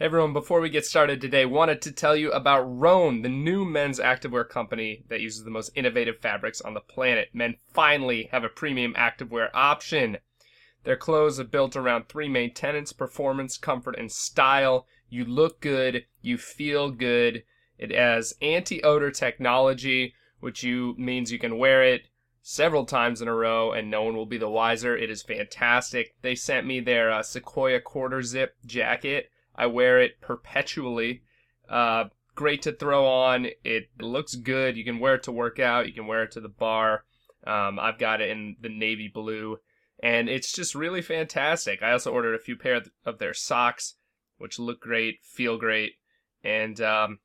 Hey everyone, before we get started today, wanted to tell you about Rhone, the new men's activewear company that uses the most innovative fabrics on the planet. Men finally have a premium activewear option. Their clothes are built around three main tenets performance, comfort, and style. You look good, you feel good. It has anti odor technology, which you means you can wear it several times in a row and no one will be the wiser. It is fantastic. They sent me their uh, Sequoia quarter zip jacket I wear it perpetually. Uh, great to throw on. It looks good. You can wear it to work out. You can wear it to the bar. Um, I've got it in the navy blue, and it's just really fantastic. I also ordered a few pair of their socks, which look great, feel great, and um,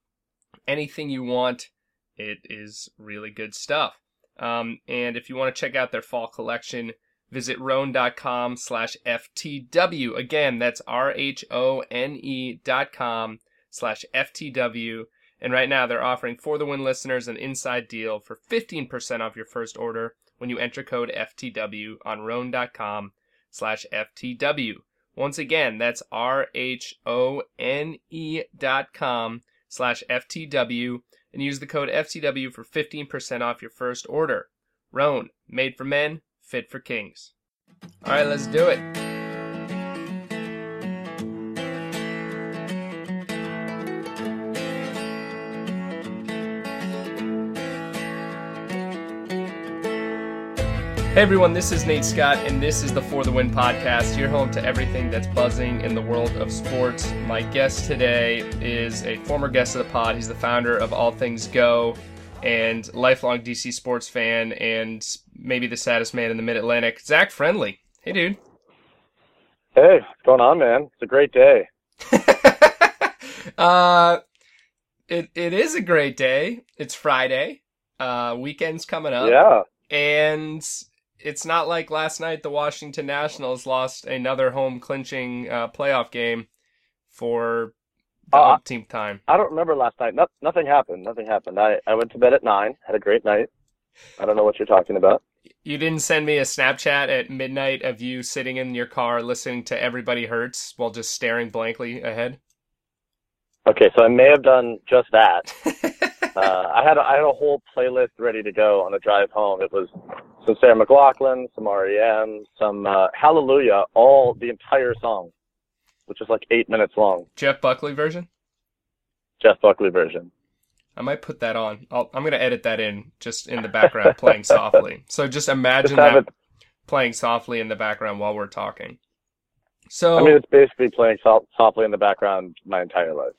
anything you want, it is really good stuff. Um, and if you want to check out their fall collection, Visit rhone.com slash FTW. Again, that's R H O N E dot com slash FTW. And right now they're offering for the win listeners an inside deal for 15% off your first order when you enter code FTW on rhone.com slash FTW. Once again, that's R H O N E dot com slash FTW and use the code FTW for 15% off your first order. Rhone, made for men, fit for kings. All right, let's do it. Hey everyone, this is Nate Scott, and this is the For the Win podcast. You're home to everything that's buzzing in the world of sports. My guest today is a former guest of the pod. He's the founder of All Things Go and lifelong DC sports fan, and maybe the saddest man in the Mid Atlantic, Zach Friendly. Hey, dude. Hey, what's going on, man? It's a great day. uh, it it is a great day. It's Friday. Uh, weekend's coming up. Yeah. And it's not like last night the Washington Nationals lost another home clinching uh, playoff game for the uh, umpteenth time. I don't remember last night. No, nothing happened. Nothing happened. I, I went to bed at nine. Had a great night. I don't know what you're talking about. You didn't send me a Snapchat at midnight of you sitting in your car listening to Everybody Hurts while just staring blankly ahead. Okay, so I may have done just that. uh, I had a, I had a whole playlist ready to go on the drive home. It was some Sarah McLachlan, some REM, some uh, Hallelujah, all the entire song which is like eight minutes long. Jeff Buckley version. Jeff Buckley version. I might put that on. i am going to edit that in just in the background, playing softly. So just imagine just that it... playing softly in the background while we're talking. So I mean, it's basically playing so- softly in the background my entire life.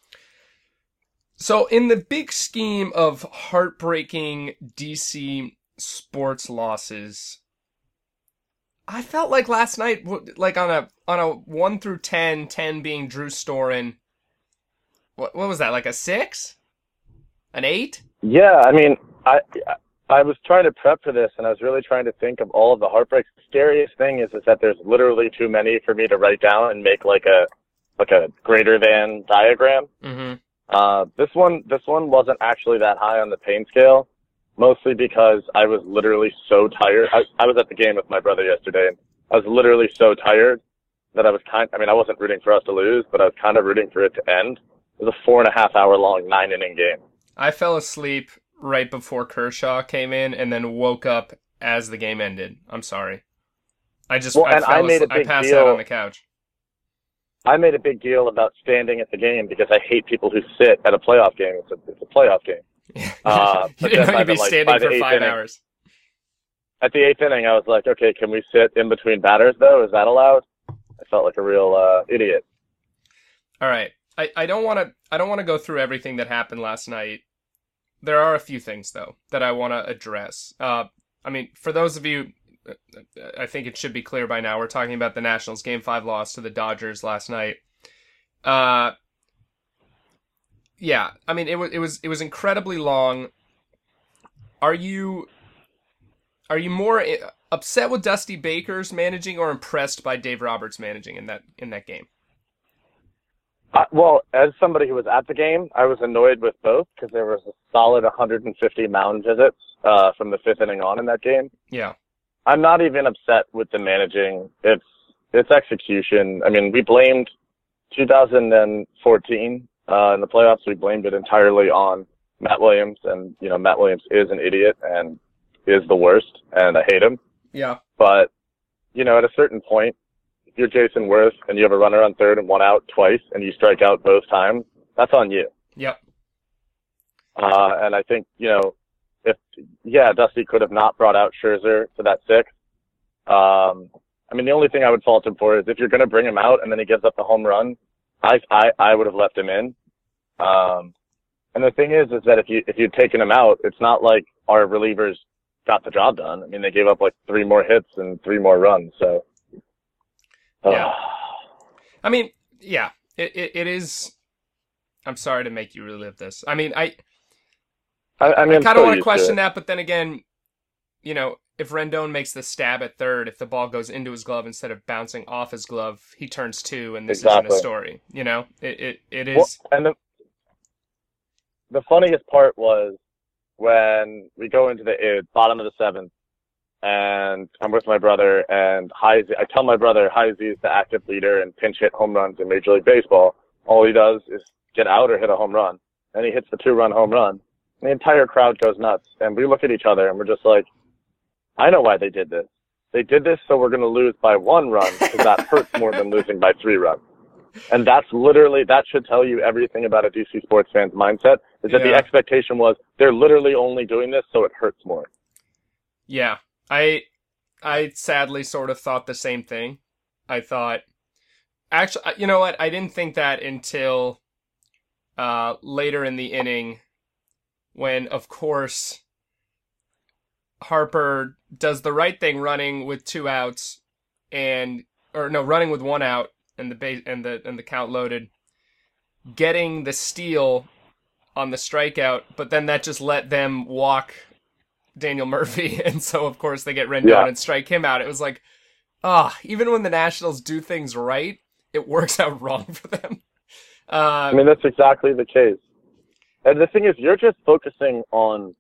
So, in the big scheme of heartbreaking DC sports losses, I felt like last night, like on a on a one through 10, 10 being Drew Storen. What what was that? Like a six, an eight? Yeah, I mean, I I was trying to prep for this, and I was really trying to think of all of the heartbreaks. The scariest thing is is that there's literally too many for me to write down and make like a like a greater than diagram. Mm-hmm. Uh, this one this one wasn't actually that high on the pain scale mostly because I was literally so tired. I, I was at the game with my brother yesterday, and I was literally so tired that I was kind. I mean, I wasn't rooting for us to lose, but I was kind of rooting for it to end. It was a four and a half hour long nine inning game. I fell asleep right before Kershaw came in, and then woke up as the game ended. I'm sorry. I just well, I, and I made a big I passed deal. out on the couch. I made a big deal about standing at the game because I hate people who sit at a playoff game. It's a, it's a playoff game. Uh, you didn't know you'd be like, standing for five inning, hours. At the eighth inning, I was like, okay, can we sit in between batters though? Is that allowed? I felt like a real uh, idiot. All right, I, I don't want to I don't want to go through everything that happened last night. There are a few things though that I want to address. Uh, I mean, for those of you, I think it should be clear by now. We're talking about the Nationals' Game Five loss to the Dodgers last night. Uh, yeah, I mean it was it was it was incredibly long. Are you are you more eh, upset with Dusty Baker's managing or impressed by Dave Roberts managing in that in that game? Uh, well, as somebody who was at the game, I was annoyed with both because there was a solid 150 mound visits uh, from the fifth inning on in that game. Yeah, I'm not even upset with the managing. It's it's execution. I mean, we blamed 2014 uh, in the playoffs, we blamed it entirely on Matt Williams, and you know Matt Williams is an idiot and is the worst, and I hate him. Yeah. But you know, at a certain point, you're Jayson Werth and you have a runner on third and one out twice, and you strike out both times, that's on you. Yep. Uh, and I think you know, if yeah, Dusty could have not brought out Scherzer for that sixth. Um, I mean, the only thing I would fault him for is if you're going to bring him out and then he gives up the home run, I I I would have left him in. Um, and the thing is, is that if you if you'd taken him out, it's not like our relievers got the job done. I mean, they gave up like three more hits and three more runs. So, Yeah. I mean, yeah, it, it, it is. I'm sorry to make you relive this. I mean, I I, I mean, I kind of want to question that, but then again, you know, if Rendon makes the stab at third, if the ball goes into his glove instead of bouncing off his glove, he turns two, and this isn't a story. You know, it it, it is. Well, and the the funniest part was when we go into the uh, bottom of the seventh, and I'm with my brother, and Heisey, I tell my brother Heisey is the active leader in pinch hit home runs in Major League Baseball. All he does is get out or hit a home run, and he hits the two run home run. And the entire crowd goes nuts, and we look at each other, and we're just like, I know why they did this. They did this so we're going to lose by one run because that hurts more than losing by three runs. And that's literally, that should tell you everything about a DC sports fan's mindset is that the expectation was they're literally only doing this so it hurts more. Yeah, I I sadly sort of thought the same thing. I thought actually, you know what? I didn't think that until uh, later in the inning, when of course Harper does the right thing, running with two outs, and or no, running with one out and the base and the and the count loaded, getting the steal on the strikeout, but then that just let them walk Daniel Murphy, and so of course they get Rendon Yeah. and strike him out. It was like, ah, even when the Nationals do things right, it works out wrong for them. Uh, I mean, that's exactly the case. And the thing is, you're just focusing on,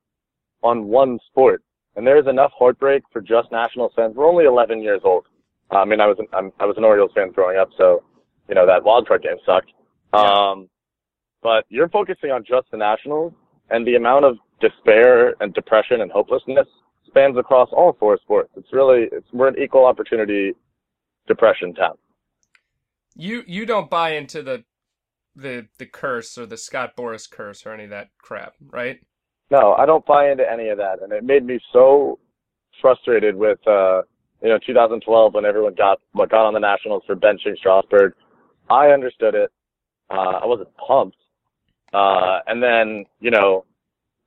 on one sport. And there is enough heartbreak for just Nationals fans. We're only 11 years old. I mean, I was an, I'm, I was an Orioles fan growing up, so, you know, that wild card game sucked. Yeah. Um, but you're focusing on just the Nationals and the amount of despair and depression and hopelessness spans across all four sports. It's really, it's, we're an equal opportunity depression town. you you don't buy into the the the curse or the Scott Boras curse or any of that crap, right? No, I don't buy into any of that, and it made me so frustrated with uh, you know 2012 when everyone got what got on the Nationals for benching Strasburg. I understood it. Uh, I wasn't pumped, uh, and then you know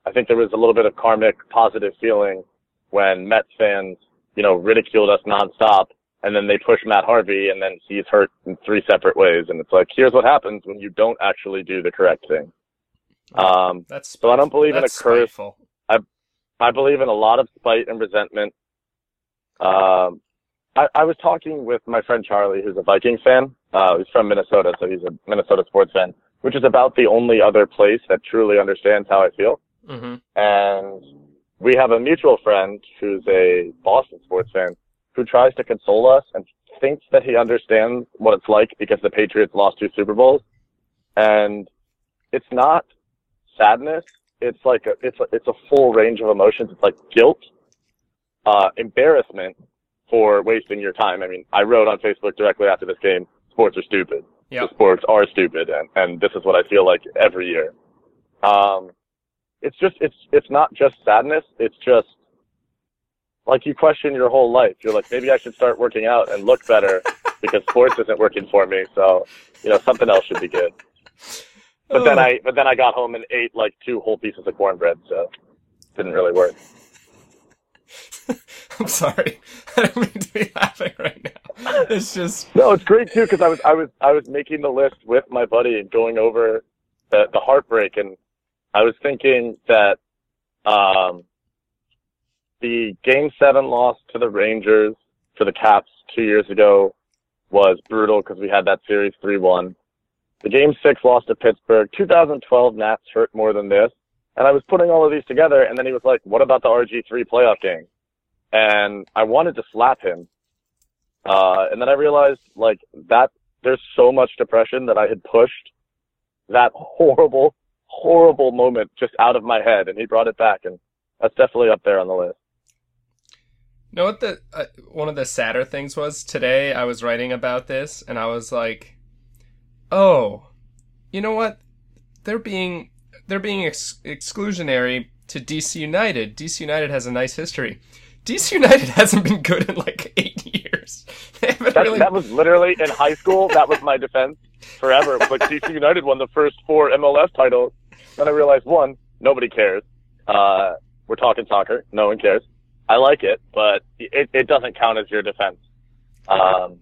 I think there was a little bit of karmic positive feeling when Mets fans you know ridiculed us nonstop, and then they push Matt Harvey, and then he's hurt in three separate ways, and it's like here's what happens when you don't actually do the correct thing. Um, That's So I don't believe in a curse. spiteful. I believe in a lot of spite and resentment. Um, I, I was talking with my friend Charlie, who's a Vikings fan. Uh, he's from Minnesota, so he's a Minnesota sports fan, which is about the only other place that truly understands how I feel. hmm And we have a mutual friend who's a Boston sports fan who tries to console us and thinks that he understands what it's like because the Patriots lost two Super Bowls. And it's not sadness. It's like a, it's a, it's a full range of emotions. It's like guilt, uh, embarrassment for wasting your time. I mean, I wrote on Facebook directly after this game, sports are stupid. Yeah. The sports are stupid. And, and this is what I feel like every year. Um, it's just, it's, it's not just sadness. It's just like you question your whole life. You're like, maybe I should start working out and look better because sports isn't working for me. So, you know, something else should be good. But then. I, but then I got home and ate like two whole pieces of cornbread, so it didn't really work. I'm sorry. I don't mean to be laughing right now. It's just No, it's great too because I was, I was, I was making the list with my buddy and going over the, the heartbreak, and I was thinking that, um, the game seven loss to the Rangers to the Caps two years ago was brutal because we had that series 3-1. The game six loss to Pittsburgh, 2012 Nats hurt more than this. And I was putting all of these together and then he was like, what about the RG3 playoff game? And I wanted to slap him. Uh, and then I realized like that there's so much depression that I had pushed that horrible, horrible moment just out of my head, and he brought it back, and that's definitely up there on the list. You know what the uh, one of the sadder things was today? I was writing about this, and I was like, "Oh, you know what? They're being they're being ex- exclusionary to DC United. DC United has a nice history. DC United hasn't been good in like eight years. That, really... that was literally in high school. That was my defense forever. But DC United won the first four MLS titles. Then I realized one, nobody cares. Uh, we're talking soccer. No one cares. I like it, but it, it doesn't count as your defense. Um,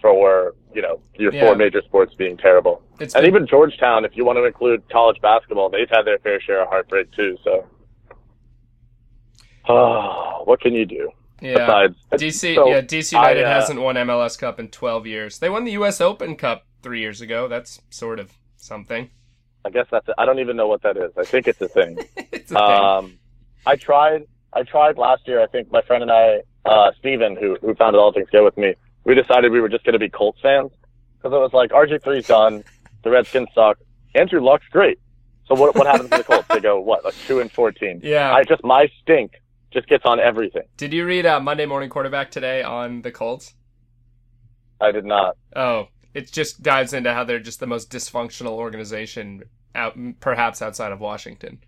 for you know your yeah. four major sports being terrible, it's and been... even Georgetown, if you want to include college basketball, they've had their fair share of heartbreak too. So, oh, what can you do? Yeah, Besides, DC. So yeah, DC United I, uh, hasn't won MLS Cup in twelve years. They won the U.S. Open Cup three years ago. That's sort of something. I guess that's. I don't even know what that is. I think it's a thing. it's a um, thing. I tried. I tried last year. I think my friend and I, uh, Steven, who who founded All Things Go with me, we decided we were just going to be Colts fans because it was like RG3's done, the Redskins suck, Andrew Luck's great. So what what happens to the Colts? They go what like two and fourteen. Yeah. I just my stink just gets on everything. Did you read uh, Monday Morning Quarterback today on the Colts? I did not. Oh, it just dives into how they're just the most dysfunctional organization out, perhaps outside of Washington.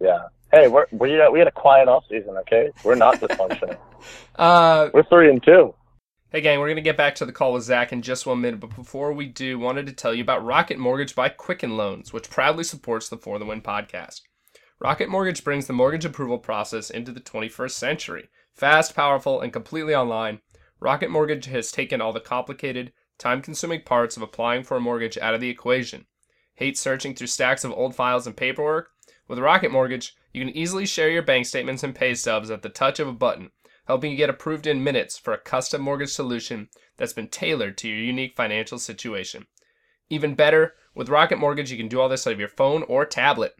Yeah. Hey, we're, we we had a quiet off season. Okay, we're not dysfunctional. uh, we're three and two. Hey gang, we're gonna get back to the call with Zach in just one minute, but before we do, wanted to tell you about Rocket Mortgage by Quicken Loans, which proudly supports the For the Win podcast. Rocket Mortgage brings the mortgage approval process into the 21st century. Fast, powerful, and completely online, Rocket Mortgage has taken all the complicated, time consuming parts of applying for a mortgage out of the equation. Hate searching through stacks of old files and paperwork? With Rocket Mortgage, you can easily share your bank statements and pay stubs at the touch of a button, helping you get approved in minutes for a custom mortgage solution that's been tailored to your unique financial situation. Even better, with Rocket Mortgage, you can do all this out of your phone or tablet.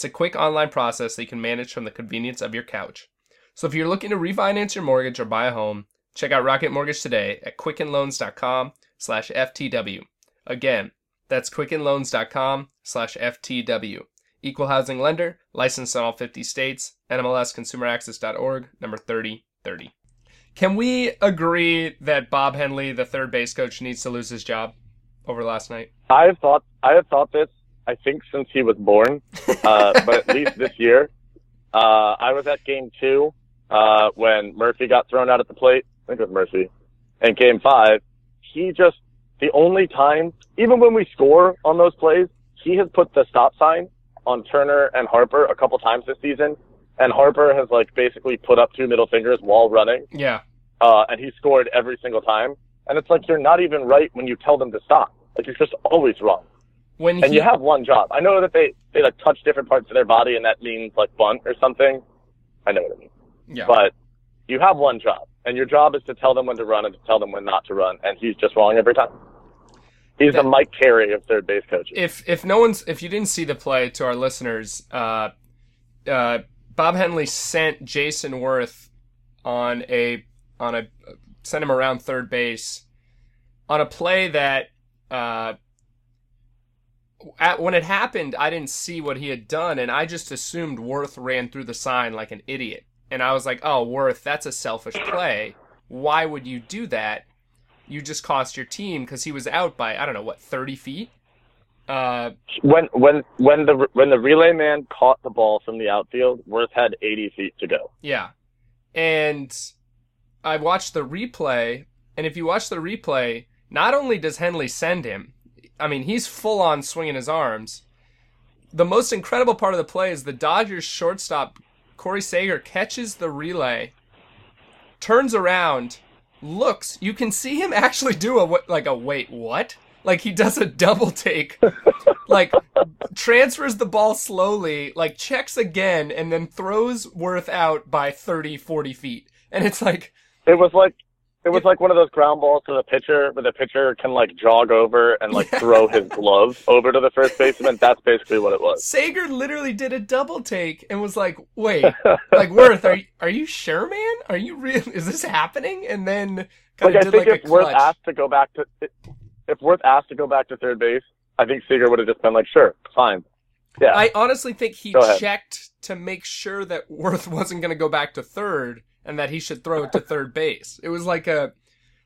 It's a quick online process that you can manage from the convenience of your couch. So if you're looking to refinance your mortgage or buy a home, check out Rocket Mortgage today at quickenloans.com slash FTW. Again, that's quickenloans.com slash FTW. Equal housing lender, licensed in all 50 states, NMLSconsumeraccess.org, number 3030. Can we agree that Bob Henley, the third base coach, needs to lose his job over last night? I have thought I have thought this. I think since he was born, uh, but at least this year. Uh, I was at game two uh, when Murphy got thrown out at the plate. I think it was Murphy. And game five, he just the only time, even when we score on those plays, he has put the stop sign on Turner and Harper a couple times this season, and Harper has like basically put up two middle fingers while running. Yeah. Uh, and he scored every single time. And it's like you're not even right when you tell them to stop. Like you're just always wrong. When he... and you have one job. I know that they they like touch different parts of their body, and that means like bunt or something. I know what I mean. Yeah. But you have one job, and your job is to tell them when to run and to tell them when not to run, and he's just wrong every time. He's that, a Mike Carey of third base coaches. If if no one's if you didn't see the play to our listeners, uh, uh, Bob Henley sent Jayson Werth on a on a sent him around third base on a play that uh, at, when it happened, I didn't see what he had done, and I just assumed Werth ran through the sign like an idiot. And I was like, "Oh, Werth, that's a selfish play. Why would you do that?" you just cost your team because he was out by I don't know what thirty feet. Uh, when when when the when the relay man caught the ball from the outfield, Werth had eighty feet to go. Yeah, and I watched the replay, and if you watch the replay, not only does Henley send him, I mean he's full on swinging his arms. The most incredible part of the play is the Dodgers shortstop Corey Seager catches the relay, turns around looks, you can see him actually do a like a wait what? Like he does a double take, like transfers the ball slowly, like checks again, and then throws Werth out by 30, 40 feet. And it's like it was like it was like one of those ground balls to the pitcher, where the pitcher can like jog over and like throw his glove over to the first baseman. That's basically what it was. Seager literally did a double take and was like, "Wait, like Werth, are you, are you sure, man? Are you real? Is this happening?" And then Like I did think like if a Werth asked to go back to if Werth asked to go back to third base, I think Seager would have just been like, sure, fine. Yeah. I honestly think he checked to make sure that Werth wasn't going to go back to third and that he should throw it to third base. It was like a,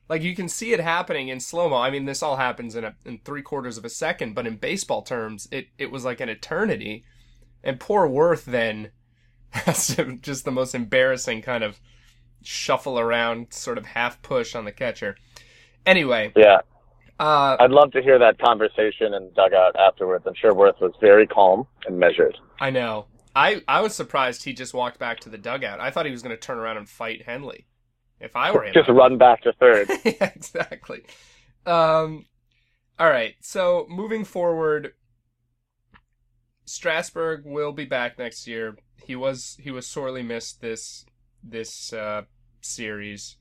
like you can see it happening in slow mo. I mean, this all happens in a, in three quarters of a second, but in baseball terms, it, it was like an eternity. And poor Werth then has just the most embarrassing kind of shuffle around, sort of half push on the catcher. Anyway, yeah. uh, I'd love to hear that conversation in dugout afterwards. I'm sure Werth was very calm and measured. I know. I, I was surprised he just walked back to the dugout. I thought he was going to turn around and fight Henley. If I were him, Just run back to third. yeah, exactly. Um, all right. So moving forward, Strasburg will be back next year. He was he was sorely missed this this uh, series.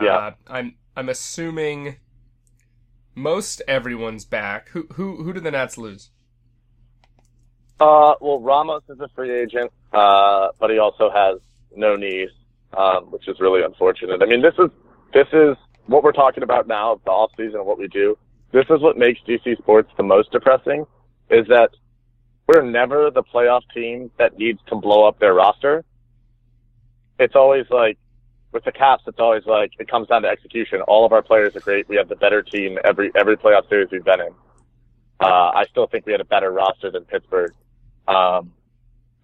Yeah. Uh, I'm I'm assuming most everyone's back. Who who who did the Nats lose? Uh, well, Ramos is a free agent, uh, but he also has no knees, um, which is really unfortunate. I mean, this is this is what we're talking about now, the off season what we do. This is what makes DC sports the most depressing, is that we're never the playoff team that needs to blow up their roster. It's always like with the Caps, it's always like it comes down to execution. All of our players are great. We have the better team every every playoff series we've been in. Uh, I still think we had a better roster than Pittsburgh. Um,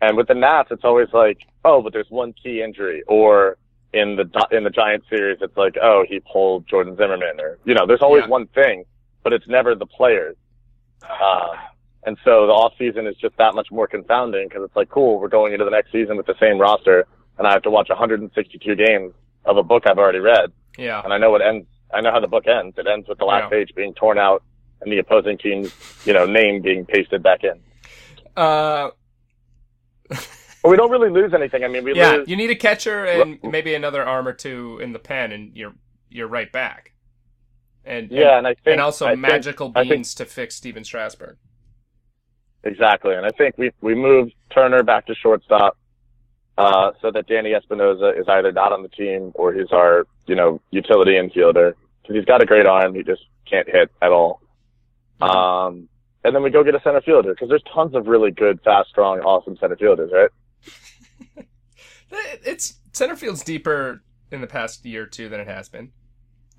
and with the Nats, it's always like, oh, but there's one key injury, or in the in the Giant series, it's like, oh, he pulled Jordan Zimmermann, or you know, there's always Yeah. one thing, but it's never the players. Um, and so the off season is just that much more confounding because it's like, cool, we're going into the next season with the same roster, and I have to watch 162 games of a book I've already read, Yeah. and I know what ends. I know how the book ends. It ends with the last Yeah. page being torn out and the opposing team's, you know, name being pasted back in. Uh, But we don't really lose anything. I mean, we yeah. lose. You need a catcher and maybe another arm or two in the pen, and you're you're right back. And Yeah, and I think and also I magical think- beans to fix Stephen Strasburg. exactly, and I think we we moved Turner back to shortstop, uh, so that Danny Espinosa is either not on the team or he's our you know utility infielder because he's got a great arm. He just can't hit at all. Um, and then we go get a center fielder because there's tons of really good, fast, strong, awesome center fielders, right? It's center field's deeper in the past year or two than it has been.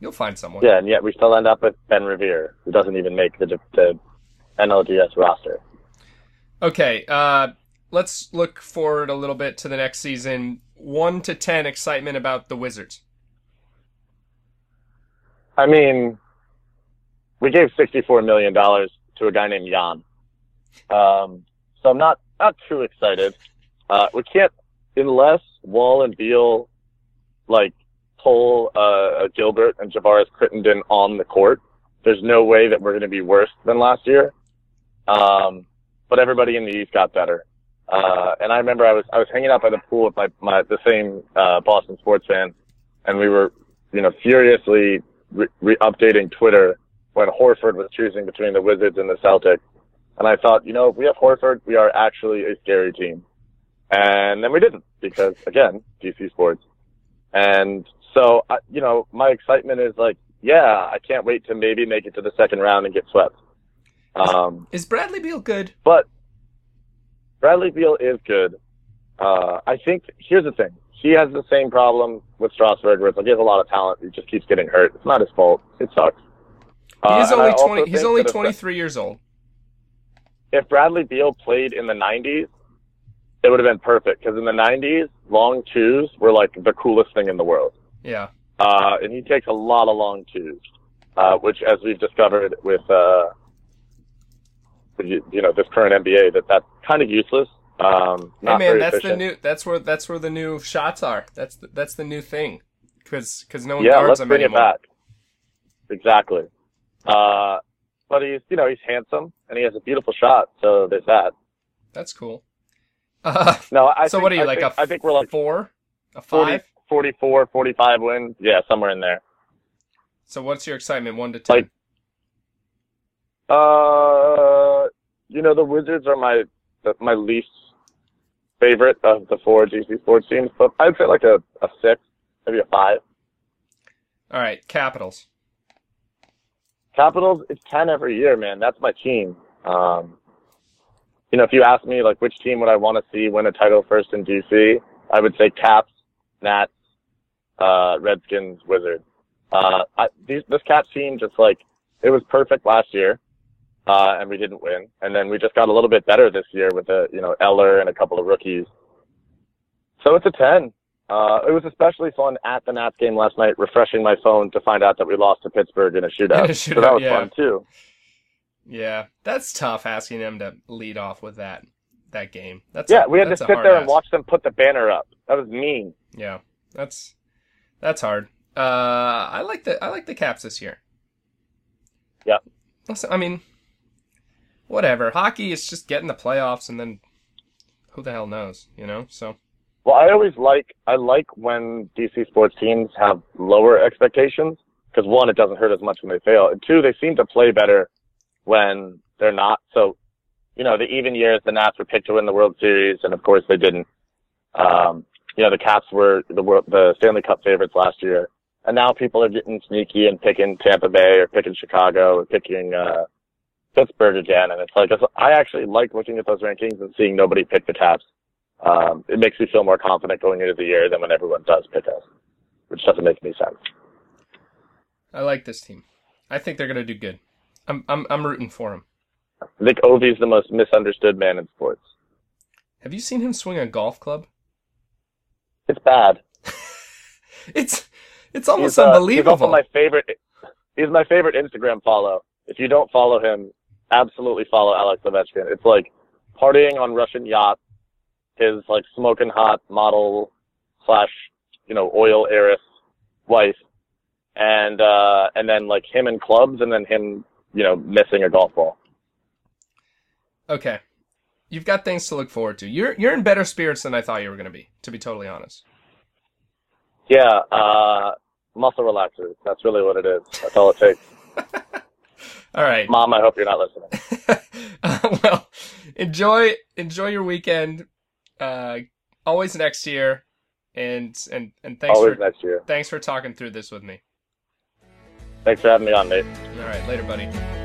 You'll find someone. Yeah, and yet we still end up with Ben Revere, who doesn't even make the the NLDS roster. Okay, uh, let's look forward a little bit to the next season. One to ten excitement about the Wizards. I mean, we gave sixty-four million dollars to a guy named Jan, um, so I'm not not too excited. Uh, we can't unless Wall and Beal like pull uh, Gilbert and Javaris Crittenton on the court. There's no way that we're going to be worse than last year. Um, but everybody in the East got better. Uh, and I remember I was I was hanging out by the pool with my my the same uh, Boston sports fan, and we were you know furiously re- updating Twitter when Horford was choosing between the Wizards and the Celtics. And I thought, you know, if we have Horford, we are actually a scary team. And then we didn't because again, DC sports. And so, I- you know, my excitement is like, yeah, I can't wait to maybe make it to the second round and get swept. Um, Is Bradley Beal good? but Bradley Beal is good. Uh, I think here's the thing. He has the same problem with Strasburg where it's like he has a lot of talent. He just keeps getting hurt. It's not his fault. It sucks. Uh, is only twenty. He's only twenty three years old. If Bradley Beal played in the 90s, it would have been perfect because in the 90s, long twos were like the coolest thing in the world. Yeah. Uh, and he takes a lot of long twos, uh, which, as we've discovered with, uh, you you know, this current NBA, that that's kind of useless. Um, Hey man, that's efficient. the new. That's where that's where the new shots are. That's the, that's the new thing. Because no one yeah, guards let's him bring anymore. it back. Exactly. Uh, but he's, you know, he's handsome and he has a beautiful shot. So there's that. That's cool. Uh, No, I so think, what are you I like? think, a I think we're like four, a 40, 44, 45 wins. Yeah, somewhere in there. So what's your excitement? One to ten. Like- Uh, you know, the Wizards are my my least favorite of the four DC sports teams, but I'd say like a, a six, maybe a five. All right, Capitals. Capitals, it's 10 every year, man. That's my team. Um, you know, if you ask me, like, which team would I want to see win a title first in DC, I would say Caps, Nats, uh, Redskins, Wizards. Uh, I, these, this Caps team just like, it was perfect last year, uh, and we didn't win. And then we just got a little bit better this year with a, you know, Eller and a couple of rookies. So it's a 10. Uh, it was especially fun at the Nats game last night, refreshing my phone to find out that we lost to Pittsburgh in a shootout. A so that was yeah. fun too. Yeah, that's tough asking them to lead off with that that game. That's Yeah, a- we had to sit there and ask. watch them put the banner up. That was mean. Yeah, that's that's hard. Uh, I like the I like the Caps this year. Yeah. Listen, I mean, whatever. Hockey is just getting the playoffs, and then who the hell knows, you know? So Well, I always like I like when DC sports teams have lower expectations because one, it doesn't hurt as much when they fail, and two, they seem to play better when they're not. So, you know, the even years, the Nats were picked to win the World Series, and of course they didn't. Um, you know, the Caps were the world, the Stanley Cup favorites last year, and now people are getting sneaky and picking Tampa Bay or picking Chicago or picking uh, Pittsburgh again, and it's like I actually like looking at those rankings and seeing nobody pick the Caps. Um, it makes me feel more confident going into the year than when everyone does pick us, which doesn't make any sense. I like this team. I think they're gonna do good. I'm I'm I'm rooting for them. I think Ovi's the most misunderstood man in sports. Have you seen him swing a golf club? It's bad. It's it's almost He's, uh, unbelievable. He's also my favorite. He's my favorite Instagram follow. If you don't follow him, absolutely follow Alex Ovechkin. It's like partying on Russian yachts, his like smoking hot model slash you know oil heiress wife, and uh and then like him in clubs, and then him you know missing a golf ball. okay, you've got things to look forward to. You're you're in better spirits than I thought you were gonna be. To be totally honest. Yeah, uh, muscle relaxers. That's really what it is. That's all it takes. All right. Mom, I hope you're not listening. uh, well, enjoy enjoy your weekend. Uh, always next year, and and and thanks Always for next year. thanks for talking through this with me. Thanks for having me on, Nate. All right, later, buddy.